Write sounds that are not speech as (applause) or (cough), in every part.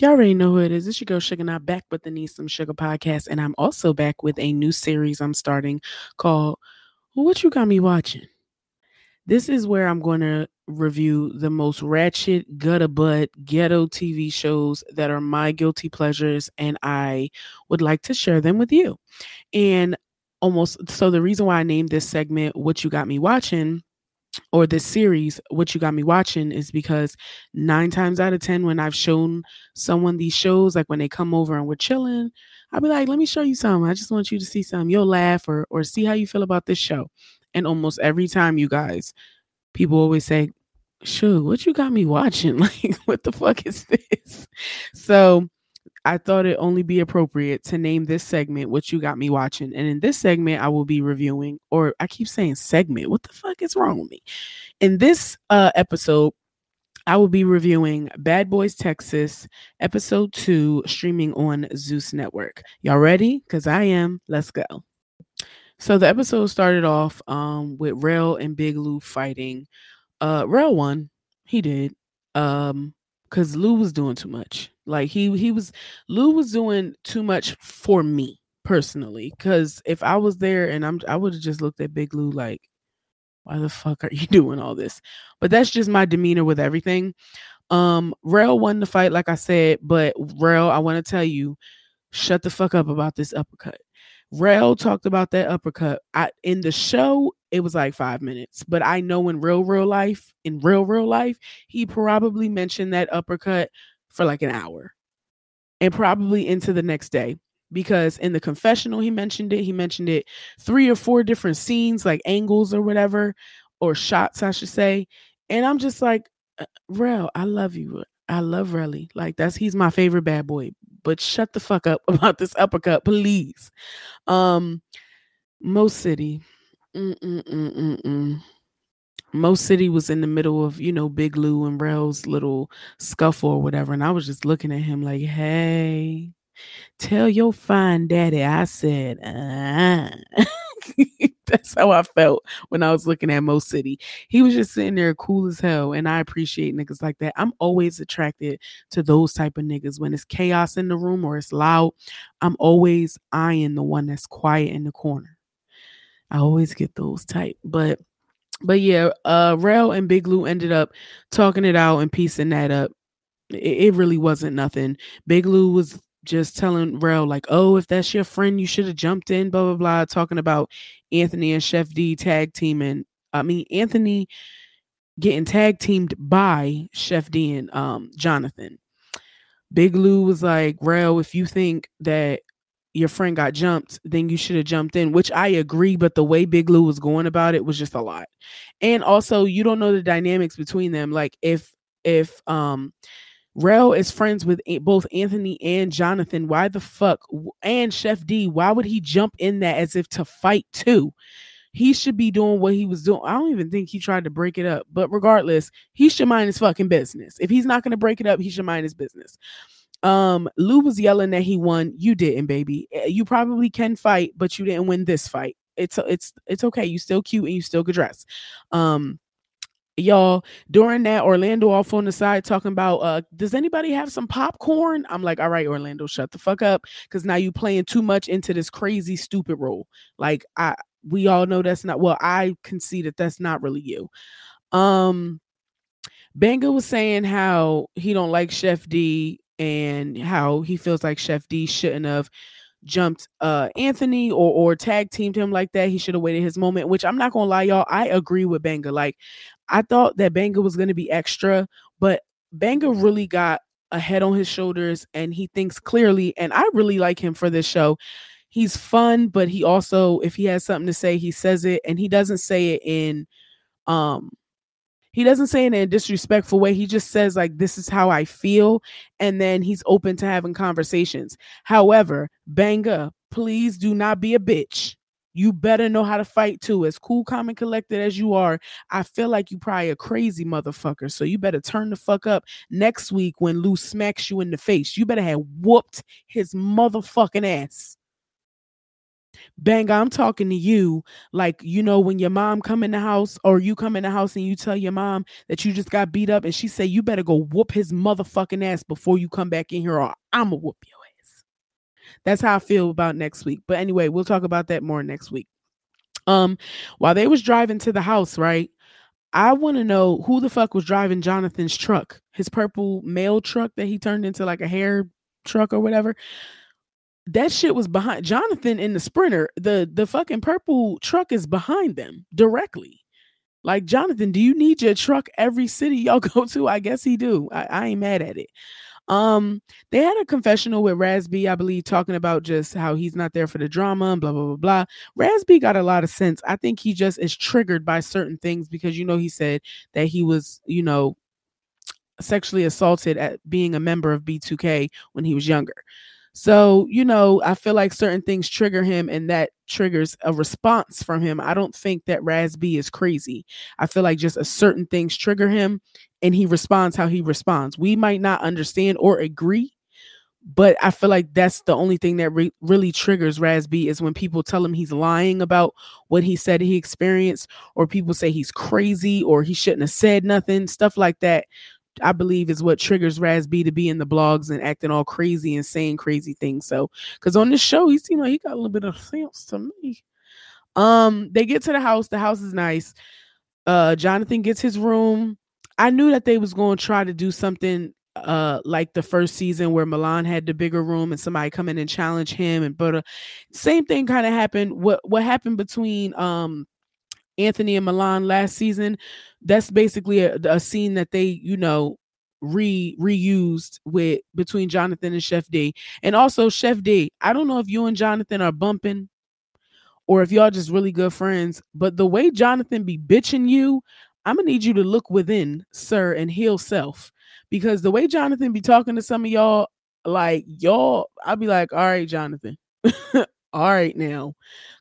Y'all already know who it is. It's your girl Sugar Not back with the Need Some Sugar podcast. And I'm also back with a new series I'm starting called What You Got Me Watching. This is where I'm going to review the most ratchet, gutter butt, ghetto TV shows that are my guilty pleasures, and I would like to share them with you. And almost so, the reason why I named this segment What You Got Me Watching or this series, what you got me watching, is because nine times out of 10, when I've shown someone these shows, like when they come over and we're chilling, I'll be like, let me show you something. I just want you to see something. You'll laugh or, or see how you feel about this show. And almost every time, you guys, people always say, Sure, what you got me watching? (laughs) Like, what the fuck is this? So, I thought it only be appropriate to name this segment what you got me watching. And in this segment, I will be reviewing, or I keep saying segment. What the fuck is wrong with me? In this uh, episode, I will be reviewing Bad Boys Texas, episode two, streaming on Zeus Network. Y'all ready? Because I am. Let's go. So the episode started off um, with Rel and Big Lou fighting. Uh, Rel won. He did. Um, because Lou was doing too much. Like he he was Lou was doing too much for me personally. Cause if I was there and I'm I would have just looked at Big Lou like, why the fuck are you (laughs) doing all this? But that's just my demeanor with everything. Um, Rel won the fight, like I said, but Rel, I want to tell you, shut the fuck up about this uppercut. Rel talked about that uppercut. I in the show, it was like five minutes. But I know in real, real life, in real, real life, he probably mentioned that uppercut for like an hour and probably into the next day. Because in the confessional, he mentioned it. He mentioned it three or four different scenes, like angles or whatever, or shots, I should say. And I'm just like, uh, Rel, I love you. I love Relly. Like that's he's my favorite bad boy. But shut the fuck up (laughs) about this uppercut, please. Um, Mo City. Mm-mm-mm-mm-mm. Mo City was in the middle of, you know, Big Lou and Rel's little scuffle or whatever. And I was just looking at him like, hey, tell your fine daddy I said, uh (laughs) That's how I felt when I was looking at Mo City. He was just sitting there cool as hell. And I appreciate niggas like that. I'm always attracted to those type of niggas. When it's chaos in the room or it's loud, I'm always eyeing the one that's quiet in the corner. I always get those type. But but yeah, uh Rel and Big Lou ended up talking it out and piecing that up. It, it really wasn't nothing. Big Lou was just telling Rel like, "Oh, if that's your friend, you should have jumped in." Blah blah blah, talking about Anthony and Chef D tag teaming. I mean, Anthony getting tag teamed by Chef D and um, Jonathan. Big Lou was like, "Rel, if you think that your friend got jumped, then you should have jumped in." Which I agree, but the way Big Lou was going about it was just a lot. And also, you don't know the dynamics between them. Like if if um Rel is friends with both Anthony and Jonathan. Why the fuck? And Chef D, why would he jump in that as if to fight too? He should be doing what he was doing. I don't even think he tried to break it up. But regardless, he should mind his fucking business. If he's not going to break it up, he should mind his business. Um, Lou was yelling that he won. You didn't, baby. Eh, you probably can fight, but you didn't win this fight. It's it's it's okay. You still cute and you still good dress. Um, y'all during that orlando off on the side talking about uh does anybody have some popcorn i'm like all right orlando shut the fuck up because now you playing too much into this crazy stupid role like i we all know that's not well i can see that that's not really you um Banga was saying how he don't like chef d and how he feels like chef d shouldn't have jumped uh Anthony or or tag teamed him like that. He should have waited his moment, which I'm not gonna lie, y'all. I agree with Banga. Like I thought that Banga was to be extra, but Banga really got a head on his shoulders and he thinks clearly. And I really like him for this show. He's fun, but he also, if he has something to say, he says it and he doesn't say it in, um, he doesn't say it in a disrespectful way. He just says, like, this is how I feel. And then he's open to having conversations. However, Banga, please do not be a bitch you better know how to fight too. As cool, calm, and collected as you are, I feel like you probably a crazy motherfucker. So you better turn the fuck up next week when Lou smacks you in the face. You better have whooped his motherfucking ass. Bang, I'm talking to you like you know when your mom come in the house or you come in the house and you tell your mom that you just got beat up and she say you better go whoop his motherfucking ass before you come back in here or I'ma whoop your ass. That's how I feel about next week. But anyway, we'll talk about that more next week. Um, while they was driving to the house, right? I want to know who the fuck was driving Jonathan's truck, his purple mail truck that he turned into like a hair truck or whatever that shit was behind Jonathan in the sprinter. The the fucking purple truck is behind them directly. Like Jonathan, do you need your truck every city y'all (laughs) go to? I guess he do. I, I ain't mad at it. Um, they had a confessional with Raz I believe, talking about just how he's not there for the drama and blah blah blah blah. Raz got a lot of sense. I think he just is triggered by certain things because you know he said that he was, you know, sexually assaulted at being a member of B2K when he was younger. So, you know, I feel like certain things trigger him and that triggers a response from him. I don't think that Raz is crazy. I feel like just a certain things trigger him and he responds how he responds. We might not understand or agree, but I feel like that's the only thing that re- really triggers Raz is when people tell him he's lying about what he said he experienced, or people say he's crazy or he shouldn't have said nothing, stuff like that I believe is what triggers Raz B to be in the blogs and acting all crazy and saying crazy things. So, because on this show, he seemed like he got a little bit of sense to me. Um, they get to the house. The house is nice. Uh, Jonathan gets his room. I knew that they was going to try to do something uh like the first season where Milan had the bigger room and somebody come in and challenge him and but same thing kind of happened what what happened between um Anthony and Milan last season. That's basically a, a scene that they, you know, re reused with between Jonathan and Chef D. And also Chef D. I don't know if you and Jonathan are bumping or if y'all just really good friends, but the way Jonathan be bitching you, I'm gonna need you to look within, sir, and heal self. Because the way Jonathan be talking to some of y'all, like y'all, I'll be like, all right, Jonathan. (laughs) all right now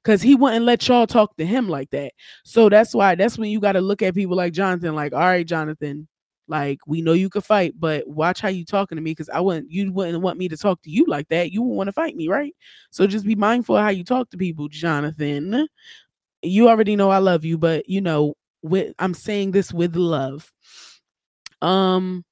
because he wouldn't let y'all talk to him like that. So that's why that's when you got to look at people like jonathan like all right jonathan like we know you could fight but watch how you talking to me because i wouldn't you wouldn't want me to talk to you like that. You wouldn't want to fight me right? So just be mindful of how you talk to people jonathan. You already know i love you but you know with i'm saying this with love. Um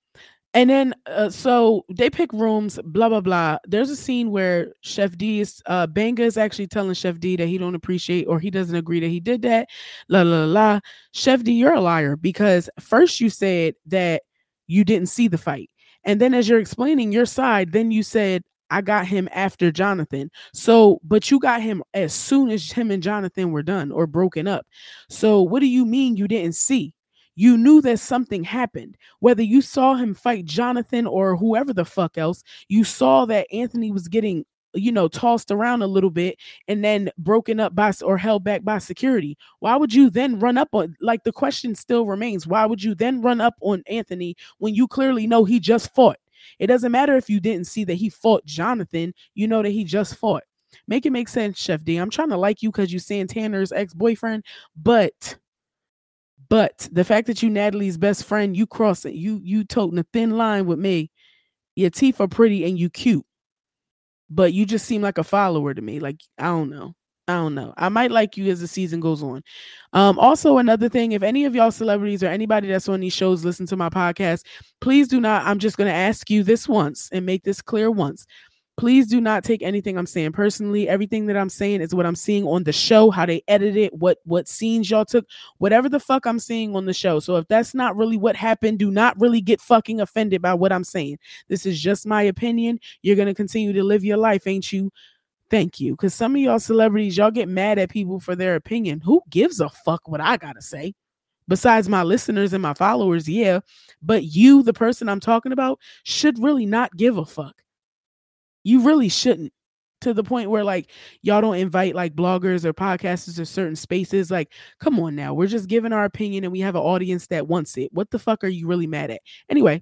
and then, uh, so they pick rooms, blah blah blah. There's a scene where Chef D is, uh, Banga is actually telling Chef D that he don't appreciate or he doesn't agree that he did that. La la la. Chef D, you're a liar because first you said that you didn't see the fight, and then as you're explaining your side, then you said I got him after Jonathan. So, but you got him as soon as him and Jonathan were done or broken up. So, what do you mean you didn't see? You knew that something happened. Whether you saw him fight Jonathan or whoever the fuck else, you saw that Anthony was getting you know tossed around a little bit and then broken up by or held back by security. Why would you then run up on like the question still remains why would you then run up on anthony when you clearly know he just fought? It doesn't matter if you didn't see that he fought jonathan you know that he just fought. Make it make sense chef d. I'm trying to like you because you're Santana's ex-boyfriend but but the fact that you Natalie's best friend, you cross it, you you toting a thin line with me. Your teeth are pretty and you cute, but you just seem like a follower to me. Like I don't know. I don't know. I might like you as the season goes on. Um, also, another thing, if any of y'all celebrities or anybody that's on these shows listen to my podcast, please do not. I'm just going to ask you this once and make this clear once. Please do not take anything I'm saying personally. Everything that I'm saying is what I'm seeing on the show, how they edit it, what what scenes y'all took, whatever the fuck I'm seeing on the show. So if that's not really what happened, do not really get fucking offended by what I'm saying. This is just my opinion. You're going to continue to live your life, ain't you? Thank you. Cuz some of y'all celebrities, y'all get mad at people for their opinion. Who gives a fuck what I got to say? Besides my listeners and my followers, yeah, but you, the person I'm talking about, should really not give a fuck. You really shouldn't. To the point where like y'all don't invite like bloggers or podcasters to certain spaces. Like, come on now. We're just giving our opinion and we have an audience that wants it. What the fuck are you really mad at? Anyway,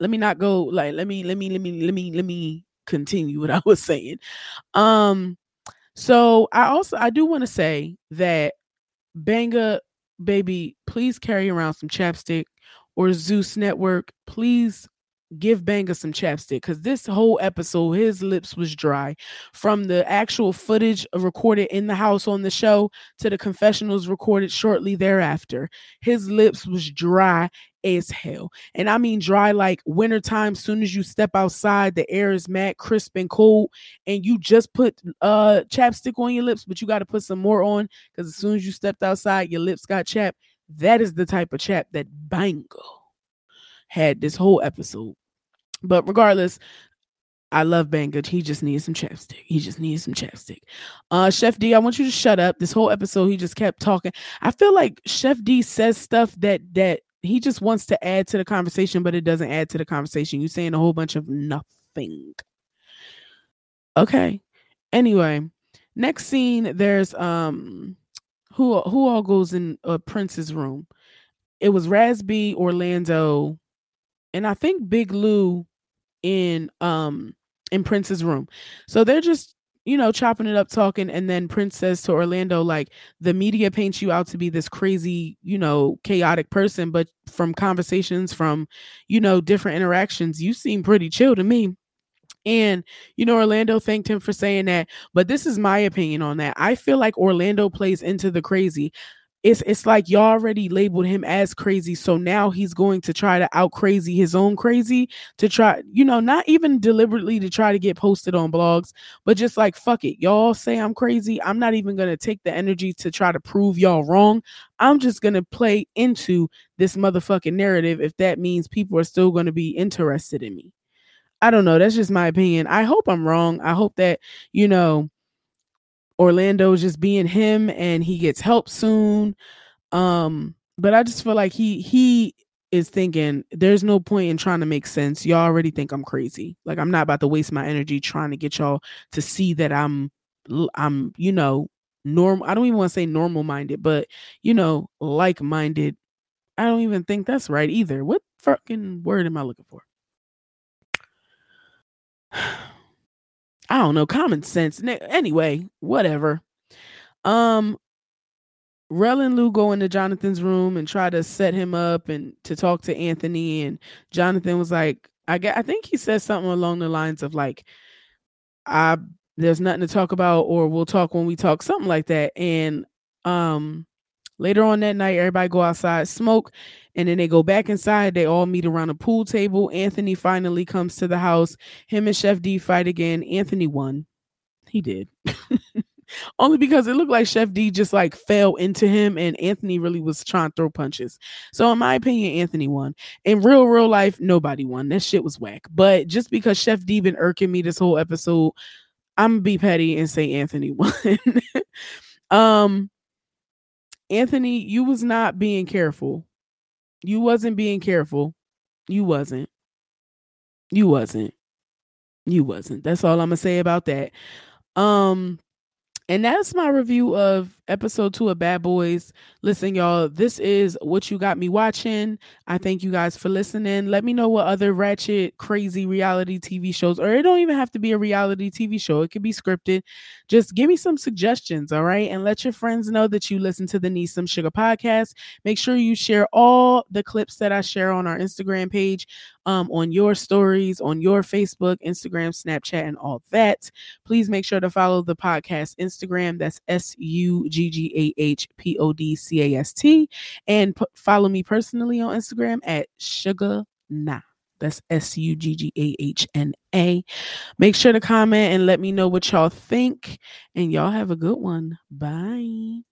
let me not go like let me let me let me let me let me continue what (laughs) I was saying. Um so I also I do want to say that Banga baby, please carry around some chapstick or Zeus Network. Please give Banga some chapstick because this whole episode, his lips was dry. From the actual footage recorded in the house on the show to the confessionals recorded shortly thereafter, his lips was dry as hell. And I mean dry like wintertime. Soon as you step outside, the air is mad crisp and cold, and you just put uh chapstick on your lips, but you got to put some more on because as soon as you stepped outside, your lips got chapped. That is the type of chap that Banga had this whole episode. But regardless, I love Banga. He just needs some chapstick. He just needs some chapstick. Uh, Chef D, I want you to shut up. This whole episode, he just kept talking. I feel like Chef D says stuff that that he just wants to add to the conversation, but it doesn't add to the conversation. You saying a whole bunch of nothing. Okay. Anyway, next scene, there's um who who all goes in a Prince's room. It was Raz B, Orlando, and I think Big Lou in um in Prince's room. So they're just you know chopping it up talking and then Prince says to Orlando like the media paints you out to be this crazy, you know, chaotic person but from conversations from you know different interactions you seem pretty chill to me. And, you know, Orlando thanked him for saying that. But this is my opinion on that. I feel like Orlando plays into the crazy it's it's like y'all already labeled him as crazy so now he's going to try to out crazy his own crazy to try you know not even deliberately to try to get posted on blogs but just like fuck it y'all say i'm crazy i'm not even going to take the energy to try to prove y'all wrong i'm just going to play into this motherfucking narrative if that means people are still going to be interested in me. I don't know that's just my opinion. I hope i'm wrong i hope that you know Orlando's just being him and he gets help soon. Um, but I just feel like he he is thinking there's no point in trying to make sense. Y'all already think I'm crazy. Like I'm not about to waste my energy trying to get y'all to see that I'm I'm, you know, normal. I don't even want to say normal minded, but you know, like minded. I don't even think that's right either. What fucking word am I looking for? (sighs) (sighs) I don't know, common sense. Anyway, whatever. Um, Rel and Lou go into Jonathan's room and try to set him up and to talk to Anthony. And Jonathan was like, I get, I think he said something along the lines of like, I there's nothing to talk about, or we'll talk when we talk, something like that. And um Later on that night, everybody go outside, smoke, and then they go back inside. They all meet around a pool table. Anthony finally comes to the house. Him and Chef D fight again. Anthony won. He did. (laughs) Only because it looked like Chef D just like fell into him and Anthony really was trying to throw punches. So in my opinion, Anthony won. In real, real life, nobody won. That shit was whack. But just because Chef D been irking me this whole episode, I'm gonna be petty and say Anthony (laughs) won. um Anthony, you was not being careful. You wasn't being careful. You wasn't. You wasn't. You wasn't. That's all I'm gonna say about that. Um and that's my review of episode two of Bad Boys. Listen, y'all, this is what you got me watching. I thank you guys for listening. Let me know what other ratchet, crazy reality TV shows, or it don't even have to be a reality TV show, it could be scripted. Just give me some suggestions, all right? And let your friends know that you listen to the Need Some Sugar podcast. Make sure you share all the clips that I share on our Instagram page um, on your stories, on your Facebook, Instagram, Snapchat, and all that. Please make sure to follow the podcast Instagram. That's S U G G A H P O D C A S T. And p- follow me personally on Instagram at Sugar Nah. That's S U G G A H N A. Make sure to comment and let me know what y'all think. And y'all have a good one. Bye.